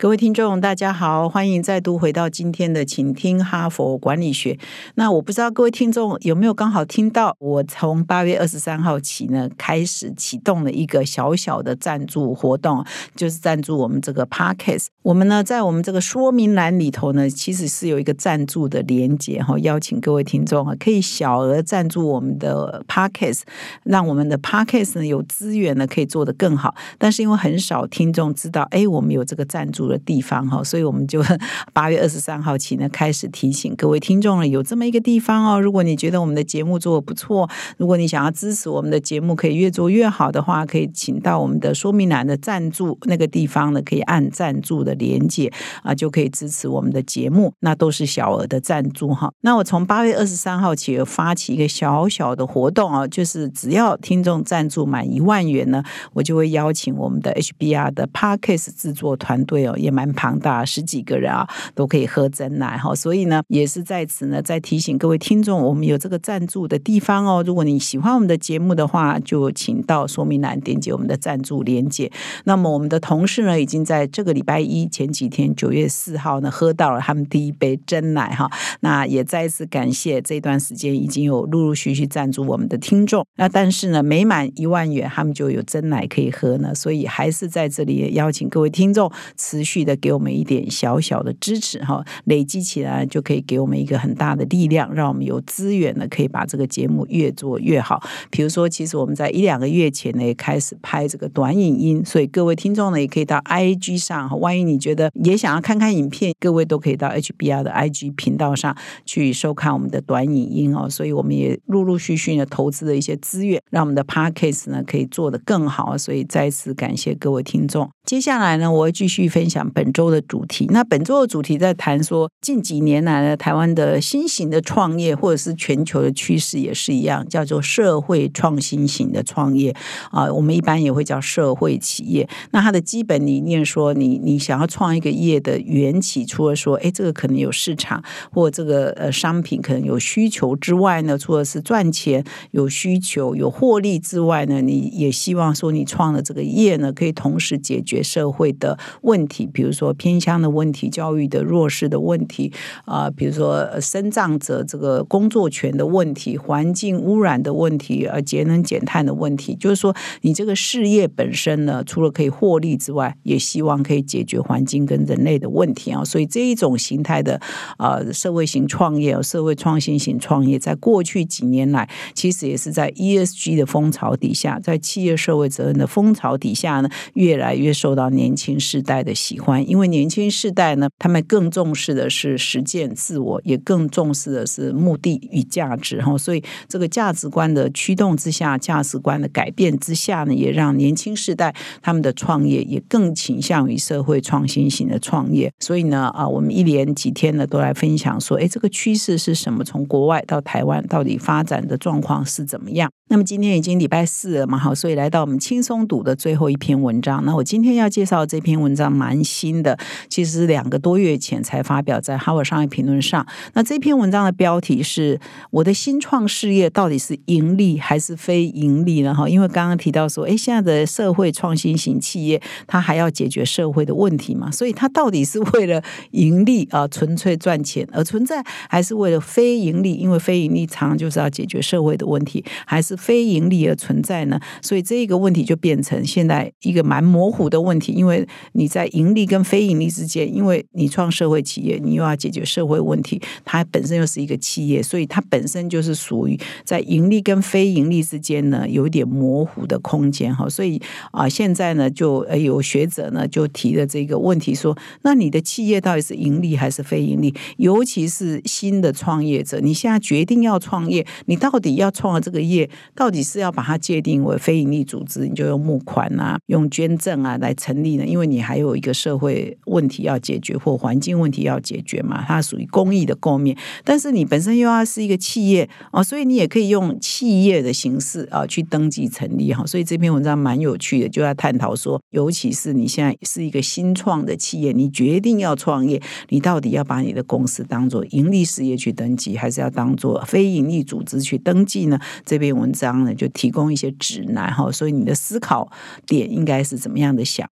各位听众，大家好，欢迎再度回到今天的，请听哈佛管理学。那我不知道各位听众有没有刚好听到，我从八月二十三号起呢，开始启动了一个小小的赞助活动，就是赞助我们这个 Podcast。我们呢，在我们这个说明栏里头呢，其实是有一个赞助的连接哈，邀请各位听众啊，可以小额赞助我们的 Podcast，让我们的 Podcast 呢有资源呢可以做得更好。但是因为很少听众知道，哎，我们有这个赞助。的地方哈，所以我们就 八月二十三号起呢，开始提醒各位听众了，有这么一个地方哦。如果你觉得我们的节目做的不错，如果你想要支持我们的节目可以越做越好的话，可以请到我们的说明栏的赞助那个地方呢，可以按赞助的连接啊，就可以支持我们的节目。那都是小额的赞助哈。那我从八月二十三号起发起一个小小的活动啊，就是只要听众赞助满一万元呢，我就会邀请我们的 HBR 的 Parkes 制作团队哦。也蛮庞大，十几个人啊，都可以喝真奶哈。所以呢，也是在此呢，再提醒各位听众，我们有这个赞助的地方哦。如果你喜欢我们的节目的话，就请到说明栏点击我们的赞助连接。那么我们的同事呢，已经在这个礼拜一前几天，九月四号呢，喝到了他们第一杯真奶哈。那也再次感谢这段时间已经有陆陆续续赞助我们的听众。那但是呢，每满一万元，他们就有真奶可以喝呢。所以还是在这里也邀请各位听众持。续的给我们一点小小的支持哈，累积起来就可以给我们一个很大的力量，让我们有资源呢，可以把这个节目越做越好。比如说，其实我们在一两个月前呢，也开始拍这个短影音，所以各位听众呢，也可以到 IG 上。万一你觉得也想要看看影片，各位都可以到 HBR 的 IG 频道上去收看我们的短影音哦。所以我们也陆陆续续的投资了一些资源，让我们的 Podcast 呢可以做得更好。所以再次感谢各位听众。接下来呢，我会继续分享。讲本周的主题，那本周的主题在谈说近几年来呢，台湾的新型的创业，或者是全球的趋势也是一样，叫做社会创新型的创业啊，我们一般也会叫社会企业。那它的基本理念说，你你想要创一个业的缘起，除了说，哎，这个可能有市场，或这个呃商品可能有需求之外呢，除了是赚钱有需求有获利之外呢，你也希望说你创的这个业呢，可以同时解决社会的问题。比如说偏乡的问题、教育的弱势的问题啊，比如说生长者这个工作权的问题、环境污染的问题、呃节能减碳的问题，就是说你这个事业本身呢，除了可以获利之外，也希望可以解决环境跟人类的问题啊。所以这一种形态的啊社会型创业、社会创新型创业，在过去几年来，其实也是在 ESG 的风潮底下，在企业社会责任的风潮底下呢，越来越受到年轻世代的喜。欢，因为年轻世代呢，他们更重视的是实践自我，也更重视的是目的与价值哈。所以，这个价值观的驱动之下，价值观的改变之下呢，也让年轻世代他们的创业也更倾向于社会创新型的创业。所以呢，啊，我们一连几天呢，都来分享说，哎，这个趋势是什么？从国外到台湾，到底发展的状况是怎么样？那么今天已经礼拜四了嘛，好，所以来到我们轻松读的最后一篇文章。那我今天要介绍这篇文章蛮新的，其实两个多月前才发表在《哈佛商业评论》上。那这篇文章的标题是“我的新创事业到底是盈利还是非盈利呢？”哈，因为刚刚提到说，哎，现在的社会创新型企业，它还要解决社会的问题嘛，所以它到底是为了盈利啊，纯粹赚钱而存在，还是为了非盈利？因为非盈利常常就是要解决社会的问题，还是？非盈利而存在呢，所以这一个问题就变成现在一个蛮模糊的问题。因为你在盈盈利跟非盈利之间，因为你创社会企业，你又要解决社会问题，它本身又是一个企业，所以它本身就是属于在盈利跟非盈利之间呢，有一点模糊的空间哈。所以啊，现在呢，就有学者呢就提了这个问题，说那你的企业到底是盈利还是非盈利？尤其是新的创业者，你现在决定要创业，你到底要创的这个业？到底是要把它界定为非盈利组织，你就用募款啊、用捐赠啊来成立呢？因为你还有一个社会问题要解决或环境问题要解决嘛，它属于公益的构面。但是你本身又要是一个企业哦，所以你也可以用企业的形式啊去登记成立哈。所以这篇文章蛮有趣的，就要探讨说，尤其是你现在是一个新创的企业，你决定要创业，你到底要把你的公司当做盈利事业去登记，还是要当做非盈利组织去登记呢？这篇文章呢就提供一些指南哈，所以你的思考点应该是怎么样的想？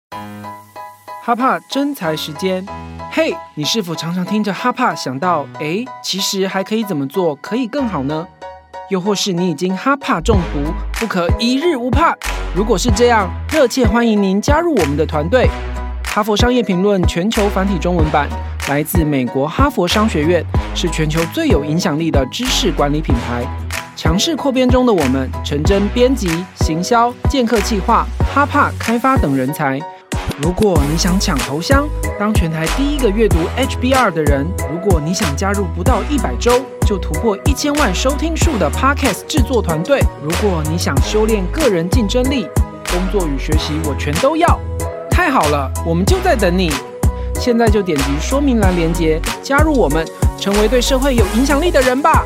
哈帕真才时间，嘿，你是否常常听着哈帕想到，哎，其实还可以怎么做可以更好呢？又或是你已经哈帕中毒，不可一日无怕？如果是这样，热切欢迎您加入我们的团队。哈佛商业评论全球繁体中文版来自美国哈佛商学院，是全球最有影响力的知识管理品牌。强势扩编中的我们，陈真编辑、行销、剑客计划、哈帕开发等人才。如果你想抢头香，当全台第一个阅读 HBR 的人；如果你想加入不到一百周就突破一千万收听数的 Podcast 制作团队；如果你想修炼个人竞争力，工作与学习我全都要。太好了，我们就在等你。现在就点击说明栏链接，加入我们，成为对社会有影响力的人吧。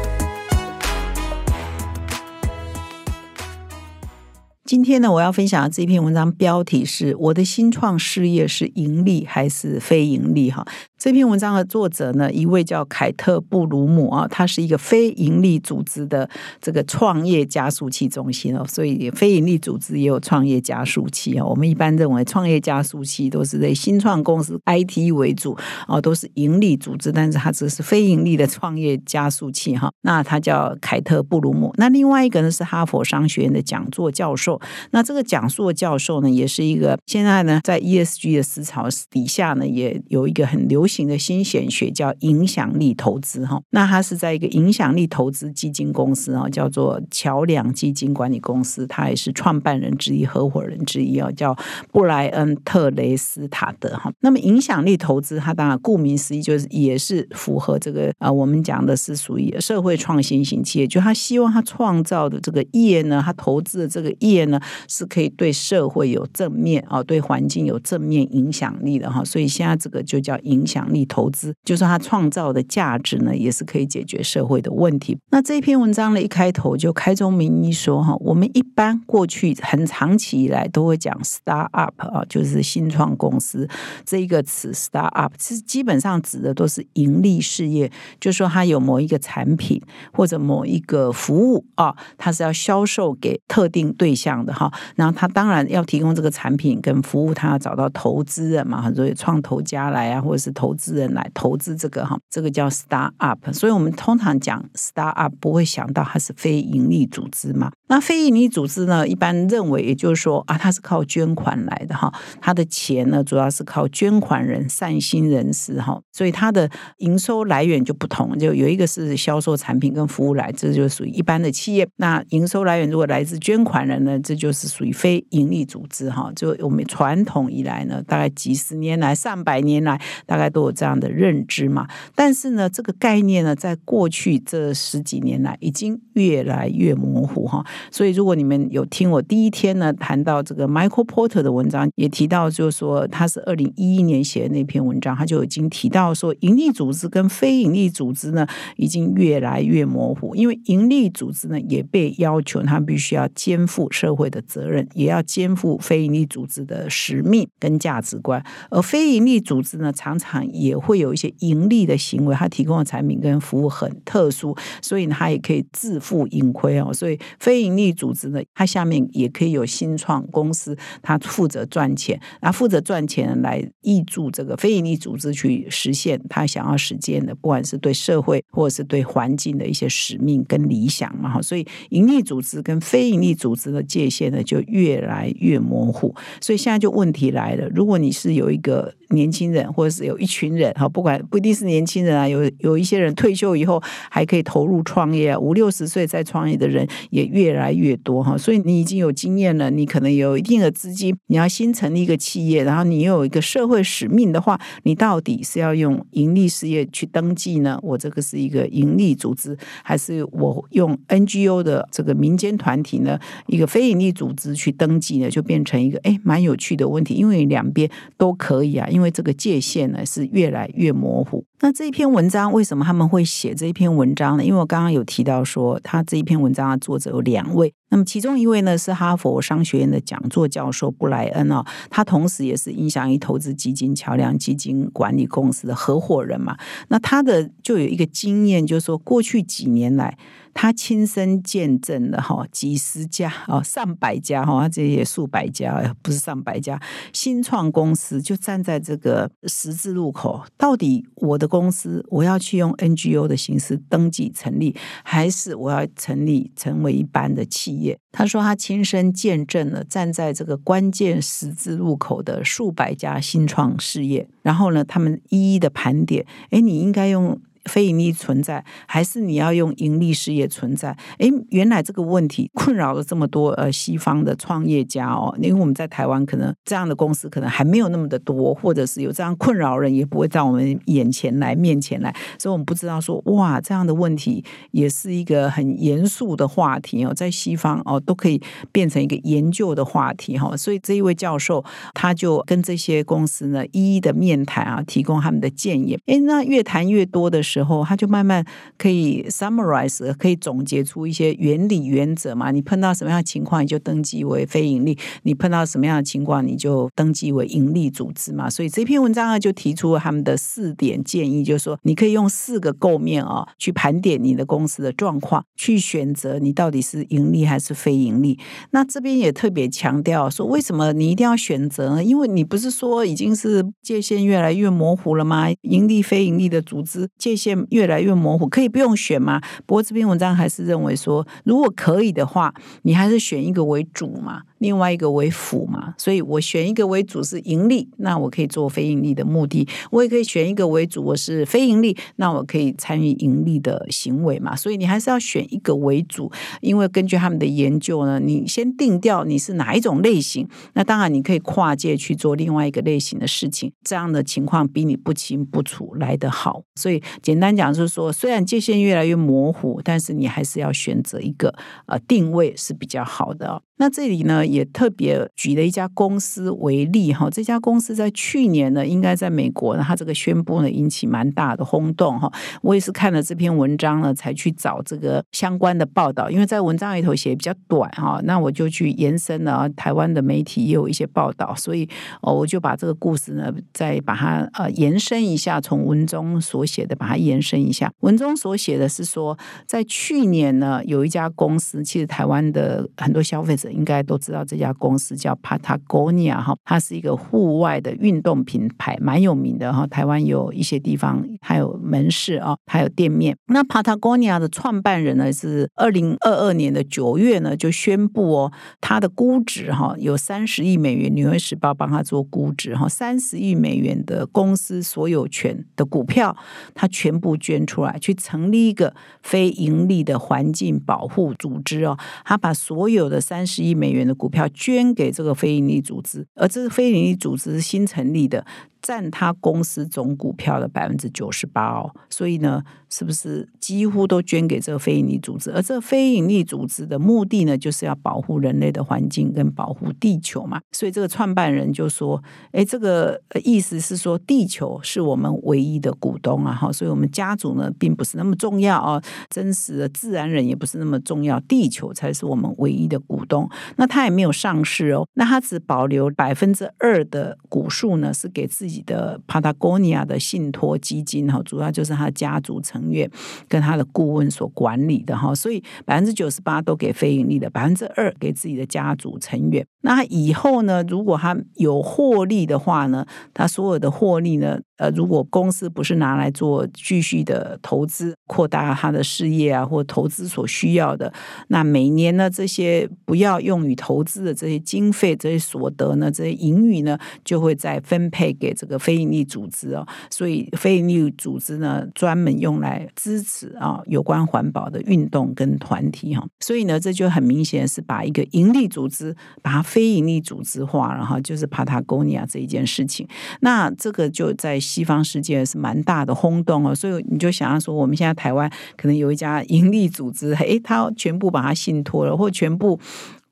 今天呢，我要分享的这篇文章标题是“我的新创事业是盈利还是非盈利”哈。这篇文章的作者呢，一位叫凯特布鲁姆啊，他是一个非盈利组织的这个创业加速器中心哦，所以非盈利组织也有创业加速器啊。我们一般认为创业加速器都是在新创公司 IT 为主哦，都是盈利组织，但是它只是非盈利的创业加速器哈。那他叫凯特布鲁姆，那另外一个呢是哈佛商学院的讲座教授。那这个讲座教授呢，也是一个现在呢在 ESG 的思潮底下呢，也有一个很流行。的新显学叫影响力投资哈，那他是在一个影响力投资基金公司啊，叫做桥梁基金管理公司，他也是创办人之一、合伙人之一啊，叫布莱恩特雷斯塔德哈。那么影响力投资，它当然顾名思义就是也是符合这个啊，我们讲的是属于社会创新型企业，就他希望他创造的这个业呢，他投资的这个业呢，是可以对社会有正面啊，对环境有正面影响力的哈。所以现在这个就叫影响。力投资，就是它创造的价值呢，也是可以解决社会的问题。那这篇文章呢，一开头就开宗明义说哈，我们一般过去很长期以来都会讲 “start up” 啊，就是新创公司这一个词 “start up”，其实基本上指的都是盈利事业，就是说它有某一个产品或者某一个服务啊，它是要销售给特定对象的哈。然后他当然要提供这个产品跟服务，他要找到投资人嘛，很多创投家来啊，或者是投资人来投资这个哈，这个叫 start up，所以我们通常讲 start up 不会想到它是非盈利组织嘛。那非营利组织呢，一般认为也就是说啊，它是靠捐款来的哈，它的钱呢主要是靠捐款人、善心人士哈，所以它的营收来源就不同，就有一个是销售产品跟服务来，这就属于一般的企业。那营收来源如果来自捐款人呢，这就是属于非营利组织哈。就我们传统以来呢，大概几十年来、上百年来，大概都有这样的认知嘛。但是呢，这个概念呢，在过去这十几年来，已经越来越模糊哈。所以，如果你们有听我第一天呢谈到这个 Michael Porter 的文章，也提到，就是说他是二零一一年写的那篇文章，他就已经提到说，盈利组织跟非盈利组织呢，已经越来越模糊。因为盈利组织呢，也被要求他必须要肩负社会的责任，也要肩负非盈利组织的使命跟价值观。而非盈利组织呢，常常也会有一些盈利的行为，它提供的产品跟服务很特殊，所以它也可以自负盈亏哦。所以非盈利组织呢，它下面也可以有新创公司，它负责赚钱，然后负责赚钱来挹注这个非盈利组织去实现他想要实现的，不管是对社会或者是对环境的一些使命跟理想嘛哈。所以盈利组织跟非盈利组织的界限呢，就越来越模糊。所以现在就问题来了，如果你是有一个年轻人，或者是有一群人哈，不管不一定是年轻人啊，有有一些人退休以后还可以投入创业，五六十岁再创业的人也越来。来越多哈，所以你已经有经验了，你可能有一定的资金，你要新成立一个企业，然后你又有一个社会使命的话，你到底是要用盈利事业去登记呢？我这个是一个盈利组织，还是我用 NGO 的这个民间团体呢？一个非盈利组织去登记呢，就变成一个哎蛮有趣的问题，因为两边都可以啊，因。为这个界限呢是越来越模糊。那这一篇文章为什么他们会写这一篇文章呢？因为我刚刚有提到说，他这一篇文章的作者有两位，那么其中一位呢是哈佛商学院的讲座教授布莱恩哦，他同时也是影响力投资基金桥梁基金管理公司的合伙人嘛。那他的就有一个经验，就是说过去几年来。他亲身见证了哈几十家哦上百家哈这些数百家不是上百家新创公司就站在这个十字路口，到底我的公司我要去用 NGO 的形式登记成立，还是我要成立成为一般的企业？他说他亲身见证了站在这个关键十字路口的数百家新创事业，然后呢，他们一一的盘点，哎，你应该用。非盈利存在，还是你要用盈利事业存在？诶，原来这个问题困扰了这么多呃西方的创业家哦。因为我们在台湾可能这样的公司可能还没有那么的多，或者是有这样困扰人也不会在我们眼前来面前来，所以我们不知道说哇这样的问题也是一个很严肃的话题哦，在西方哦都可以变成一个研究的话题哈。所以这一位教授他就跟这些公司呢一一的面谈啊，提供他们的建议。诶，那越谈越多的时。时候，他就慢慢可以 summarize，可以总结出一些原理原则嘛。你碰到什么样的情况，你就登记为非盈利；你碰到什么样的情况，你就登记为盈利组织嘛。所以这篇文章呢，就提出了他们的四点建议，就是说你可以用四个构面啊，去盘点你的公司的状况，去选择你到底是盈利还是非盈利。那这边也特别强调说，为什么你一定要选择？因为你不是说已经是界限越来越模糊了吗？盈利非盈利的组织界限。线越来越模糊，可以不用选吗？不过这篇文章还是认为说，如果可以的话，你还是选一个为主嘛。另外一个为辅嘛，所以我选一个为主是盈利，那我可以做非盈利的目的；我也可以选一个为主，我是非盈利，那我可以参与盈利的行为嘛。所以你还是要选一个为主，因为根据他们的研究呢，你先定掉你是哪一种类型，那当然你可以跨界去做另外一个类型的事情，这样的情况比你不清不楚来得好。所以简简单讲就是说，虽然界限越来越模糊，但是你还是要选择一个呃定位是比较好的。那这里呢，也特别举了一家公司为例哈。这家公司在去年呢，应该在美国呢，它这个宣布呢，引起蛮大的轰动哈。我也是看了这篇文章呢，才去找这个相关的报道，因为在文章里头写比较短哈，那我就去延伸了台湾的媒体也有一些报道，所以哦，我就把这个故事呢，再把它呃延伸一下，从文中所写的把它延伸一下。文中所写的是说，在去年呢，有一家公司，其实台湾的很多消费者。应该都知道这家公司叫 Patagonia 哈，它是一个户外的运动品牌，蛮有名的哈。台湾有一些地方还有门市啊，还有店面。那 Patagonia 的创办人呢，是二零二二年的九月呢就宣布哦，他的估值哈有三十亿美元，纽约时报帮他做估值哈，三十亿美元的公司所有权的股票，他全全部捐出来，去成立一个非盈利的环境保护组织哦。他把所有的三十亿美元的股票捐给这个非盈利组织，而这个非盈利组织是新成立的。占他公司总股票的百分之九十八哦，所以呢，是不是几乎都捐给这个非营利组织？而这非营利组织的目的呢，就是要保护人类的环境跟保护地球嘛。所以这个创办人就说：“哎，这个意思是说，地球是我们唯一的股东啊！哈，所以我们家族呢，并不是那么重要哦，真实的自然人也不是那么重要，地球才是我们唯一的股东。那他也没有上市哦，那他只保留百分之二的股数呢，是给自己。”的 Patagonia 的信托基金哈，主要就是他家族成员跟他的顾问所管理的哈，所以百分之九十八都给非盈利的，百分之二给自己的家族成员。那以后呢，如果他有获利的话呢，他所有的获利呢？呃，如果公司不是拿来做继续的投资、扩大他的事业啊，或投资所需要的，那每年呢，这些不要用于投资的这些经费、这些所得呢，这些盈余呢，就会再分配给这这个非营利组织哦。所以，非营利组织呢，专门用来支持啊有关环保的运动跟团体哈。所以呢，这就很明显是把一个盈利组织把它非盈利组织化了哈，就是帕塔哥尼亚这一件事情。那这个就在。西方世界是蛮大的轰动哦，所以你就想要说，我们现在台湾可能有一家盈利组织，诶，他全部把它信托了，或全部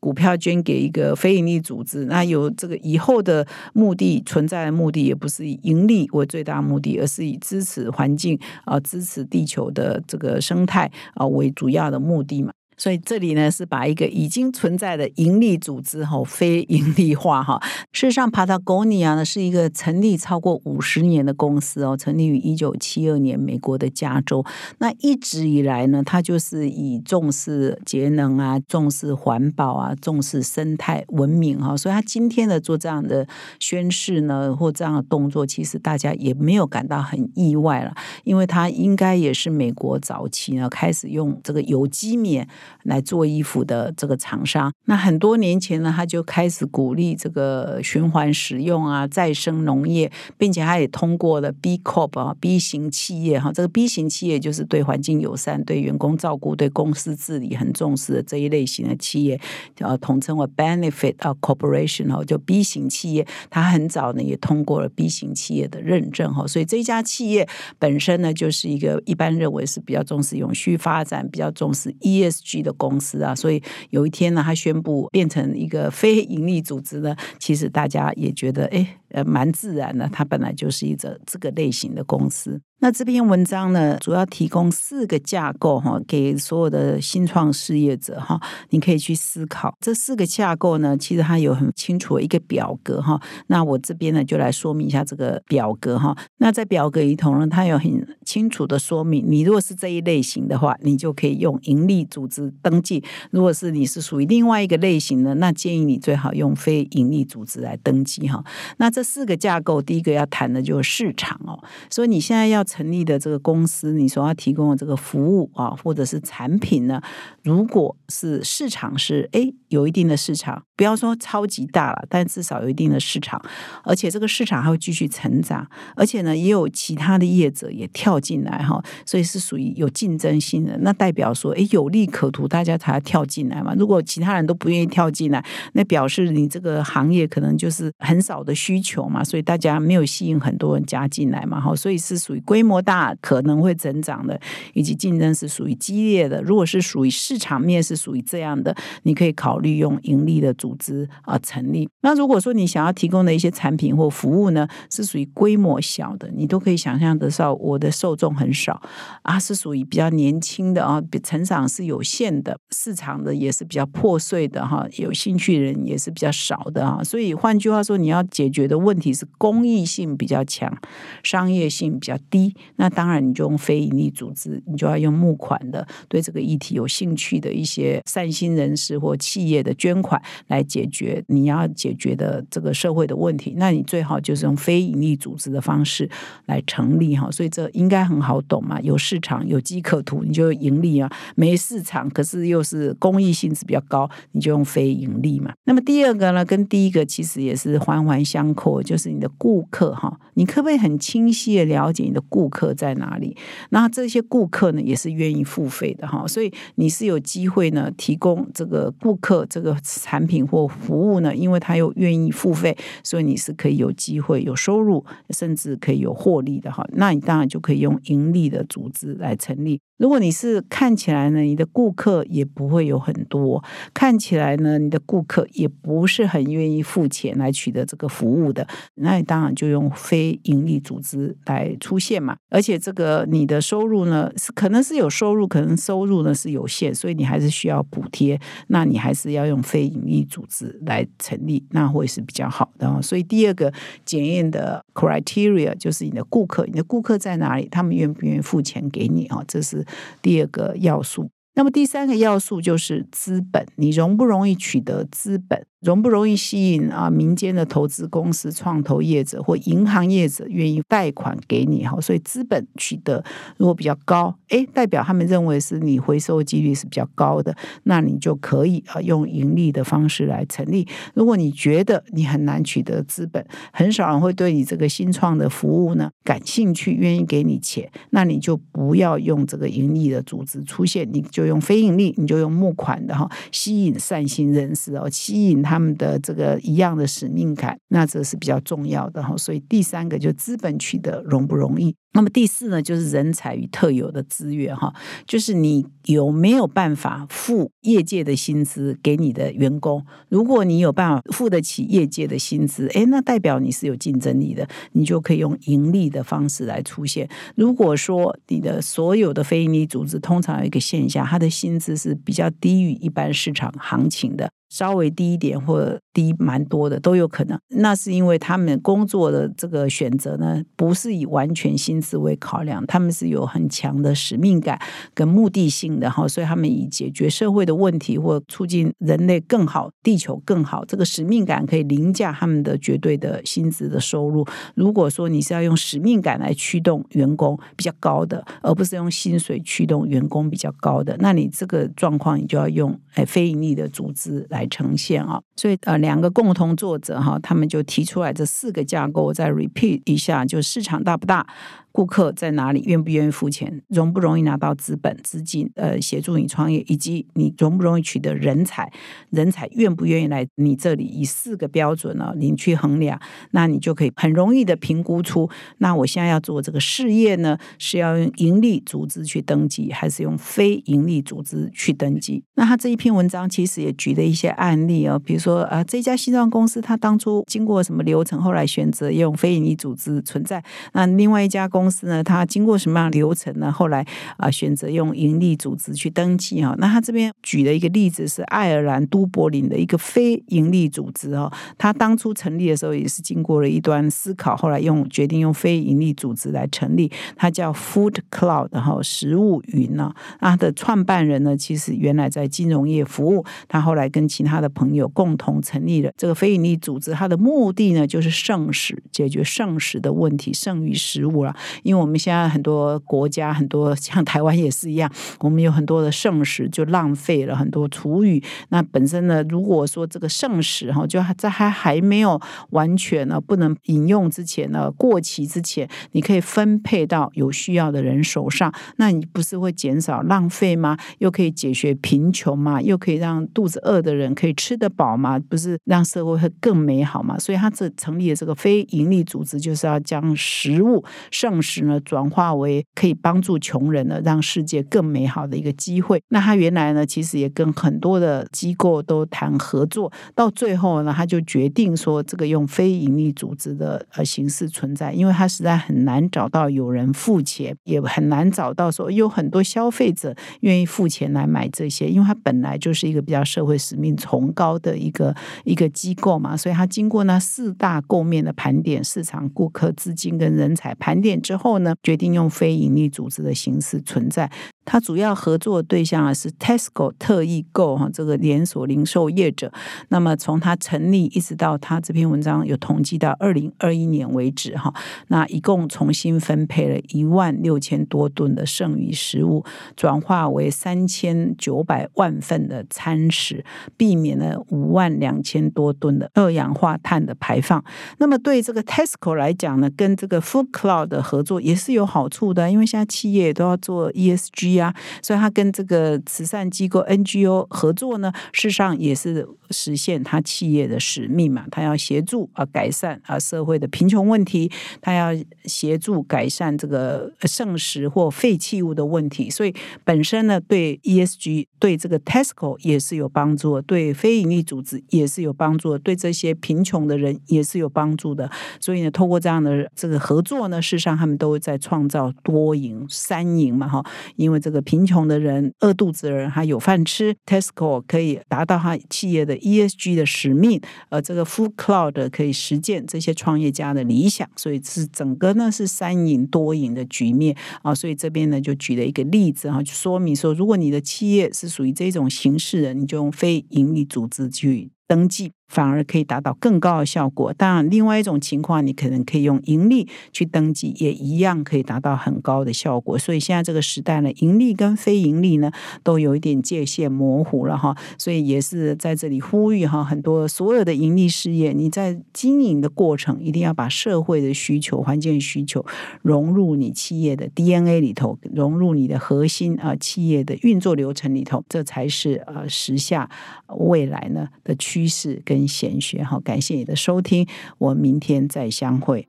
股票捐给一个非盈利组织，那有这个以后的目的存在的目的，也不是以盈利为最大目的，而是以支持环境啊、支持地球的这个生态啊为主要的目的嘛。所以这里呢是把一个已经存在的盈利组织哈非盈利化哈。事实上，Patagonia 呢是一个成立超过五十年的公司哦，成立于一九七二年，美国的加州。那一直以来呢，它就是以重视节能啊、重视环保啊、重视生态文明哈。所以，他今天的做这样的宣誓呢，或这样的动作，其实大家也没有感到很意外了，因为它应该也是美国早期呢开始用这个有机棉。来做衣服的这个厂商，那很多年前呢，他就开始鼓励这个循环使用啊、再生农业，并且他也通过了 B Corp 啊 B 型企业哈，这个 B 型企业就是对环境友善、对员工照顾、对公司治理很重视的这一类型的企业，呃，统称为 Benefit 啊 Corporation 哦，就 B 型企业，它很早呢也通过了 B 型企业的认证哈，所以这家企业本身呢就是一个一般认为是比较重视永续发展、比较重视 ESG。的公司啊，所以有一天呢，他宣布变成一个非盈利组织呢，其实大家也觉得哎，呃，蛮自然的。它本来就是一个这个类型的公司。那这篇文章呢，主要提供四个架构哈，给所有的新创事业者哈，你可以去思考。这四个架构呢，其实它有很清楚的一个表格哈。那我这边呢，就来说明一下这个表格哈。那在表格里头呢，它有很清楚的说明，你如果是这一类型的话，你就可以用盈利组织登记；如果是你是属于另外一个类型的，那建议你最好用非盈利组织来登记哈。那这四个架构，第一个要谈的就是市场哦。所以你现在要。成立的这个公司，你所要提供的这个服务啊，或者是产品呢，如果是市场是哎有一定的市场，不要说超级大了，但至少有一定的市场，而且这个市场还会继续成长，而且呢也有其他的业者也跳进来哈，所以是属于有竞争性的，那代表说哎有利可图，大家才要跳进来嘛。如果其他人都不愿意跳进来，那表示你这个行业可能就是很少的需求嘛，所以大家没有吸引很多人加进来嘛，哈，所以是属于规。模大可能会增长的，以及竞争是属于激烈的。如果是属于市场面是属于这样的，你可以考虑用盈利的组织啊成立。那如果说你想要提供的一些产品或服务呢，是属于规模小的，你都可以想象得到，我的受众很少啊，是属于比较年轻的啊，成长是有限的，市场的也是比较破碎的哈，有兴趣的人也是比较少的啊。所以换句话说，你要解决的问题是公益性比较强，商业性比较低。那当然，你就用非营利组织，你就要用募款的，对这个议题有兴趣的一些善心人士或企业的捐款来解决你要解决的这个社会的问题。那你最好就是用非营利组织的方式来成立哈，所以这应该很好懂嘛。有市场有机可图，你就盈利啊；没市场，可是又是公益性质比较高，你就用非盈利嘛。那么第二个呢，跟第一个其实也是环环相扣，就是你的顾客哈，你可不可以很清晰的了解你的顾客在哪里？那这些顾客呢，也是愿意付费的哈，所以你是有机会呢，提供这个顾客这个产品或服务呢，因为他又愿意付费，所以你是可以有机会有收入，甚至可以有获利的哈。那你当然就可以用盈利的组织来成立。如果你是看起来呢，你的顾客也不会有很多，看起来呢，你的顾客也不是很愿意付钱来取得这个服务的，那你当然就用非盈利组织来出现嘛。而且这个你的收入呢，是可能是有收入，可能收入呢是有限，所以你还是需要补贴，那你还是要用非盈利组织来成立，那会是比较好的。所以第二个检验的 criteria 就是你的顾客，你的顾客在哪里，他们愿不愿意付钱给你啊？这是。第二个要素，那么第三个要素就是资本，你容不容易取得资本？容不容易吸引啊？民间的投资公司、创投业者或银行业者愿意贷款给你哈？所以资本取得如果比较高，哎，代表他们认为是你回收几率是比较高的，那你就可以啊用盈利的方式来成立。如果你觉得你很难取得资本，很少人会对你这个新创的服务呢感兴趣，愿意给你钱，那你就不要用这个盈利的组织出现，你就用非盈利，你就用募款的哈，吸引善心人士哦，吸引他。他们的这个一样的使命感，那这是比较重要的哈。所以第三个就资本取得容不容易？那么第四呢，就是人才与特有的资源哈，就是你有没有办法付业界的薪资给你的员工？如果你有办法付得起业界的薪资，诶，那代表你是有竞争力的，你就可以用盈利的方式来出现。如果说你的所有的非营利组织通常有一个现象，它的薪资是比较低于一般市场行情的。稍微低一点或低蛮多的都有可能，那是因为他们工作的这个选择呢，不是以完全薪思维考量，他们是有很强的使命感跟目的性的哈，所以他们以解决社会的问题或促进人类更好、地球更好，这个使命感可以凌驾他们的绝对的薪资的收入。如果说你是要用使命感来驱动员工比较高的，而不是用薪水驱动员工比较高的，那你这个状况你就要用哎非盈利的组织来。呈现啊，所以呃，两个共同作者哈，他们就提出来这四个架构，再 repeat 一下，就市场大不大。顾客在哪里？愿不愿意付钱？容不容易拿到资本资金？呃，协助你创业，以及你容不容易取得人才？人才愿不愿意来你这里？以四个标准呢，你去衡量，那你就可以很容易的评估出，那我现在要做这个事业呢，是要用盈利组织去登记，还是用非盈利组织去登记？那他这一篇文章其实也举了一些案例哦，比如说啊，这家西装公司，他当初经过什么流程，后来选择用非盈利组织存在。那另外一家公公司呢，它经过什么样流程呢？后来啊，选择用盈利组织去登记哈。那他这边举的一个例子是爱尔兰都柏林的一个非盈利组织哦。他当初成立的时候也是经过了一段思考，后来用决定用非盈利组织来成立。它叫 Food Cloud 哈，食物云呢。它的创办人呢，其实原来在金融业服务，他后来跟其他的朋友共同成立了这个非盈利组织。它的目的呢，就是剩食，解决剩食的问题，剩余食物了。因为我们现在很多国家，很多像台湾也是一样，我们有很多的剩食就浪费了很多厨余。那本身呢，如果说这个剩食哈，就在还还没有完全呢不能饮用之前呢，过期之前，你可以分配到有需要的人手上，那你不是会减少浪费吗？又可以解决贫穷嘛？又可以让肚子饿的人可以吃得饱嘛？不是让社会会更美好嘛？所以他这成立的这个非营利组织，就是要将食物剩。时呢，转化为可以帮助穷人呢，让世界更美好的一个机会。那他原来呢，其实也跟很多的机构都谈合作，到最后呢，他就决定说，这个用非盈利组织的呃形式存在，因为他实在很难找到有人付钱，也很难找到说有很多消费者愿意付钱来买这些，因为他本来就是一个比较社会使命崇高的一个一个机构嘛，所以他经过那四大构面的盘点，市场、顾客、资金跟人才盘点。之后呢，决定用非营利组织的形式存在。它主要合作对象啊是 Tesco 特意购哈这个连锁零售业者。那么从它成立一直到它这篇文章有统计到二零二一年为止哈，那一共重新分配了一万六千多吨的剩余食物，转化为三千九百万份的餐食，避免了五万两千多吨的二氧化碳的排放。那么对这个 Tesco 来讲呢，跟这个 Food Cloud 的合作也是有好处的，因为现在企业都要做 ESG。呀，所以他跟这个慈善机构 NGO 合作呢，事实上也是实现他企业的使命嘛。他要协助啊改善啊社会的贫穷问题，他要协助改善这个剩食或废弃物的问题。所以本身呢，对 ESG 对这个 Tesco 也是有帮助，对非营利组织也是有帮助，对这些贫穷的人也是有帮助的。所以呢，透过这样的这个合作呢，事实上他们都在创造多赢、三赢嘛，哈，因为。这个贫穷的人、饿肚子的人还有饭吃，Tesco 可以达到他企业的 ESG 的使命，而这个 Food Cloud 可以实践这些创业家的理想，所以是整个呢是三赢多赢的局面啊。所以这边呢就举了一个例子啊，就说明说，如果你的企业是属于这种形式的，你就用非盈利组织去登记。反而可以达到更高的效果。当然，另外一种情况，你可能可以用盈利去登记，也一样可以达到很高的效果。所以现在这个时代呢，盈利跟非盈利呢，都有一点界限模糊了哈。所以也是在这里呼吁哈，很多所有的盈利事业，你在经营的过程，一定要把社会的需求、环境需求融入你企业的 DNA 里头，融入你的核心啊企业的运作流程里头，这才是呃时下未来呢的趋势跟。闲学好，感谢你的收听，我们明天再相会。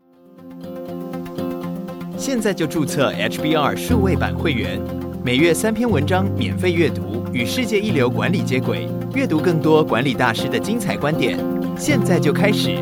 现在就注册 HBR 数位版会员，每月三篇文章免费阅读，与世界一流管理接轨，阅读更多管理大师的精彩观点。现在就开始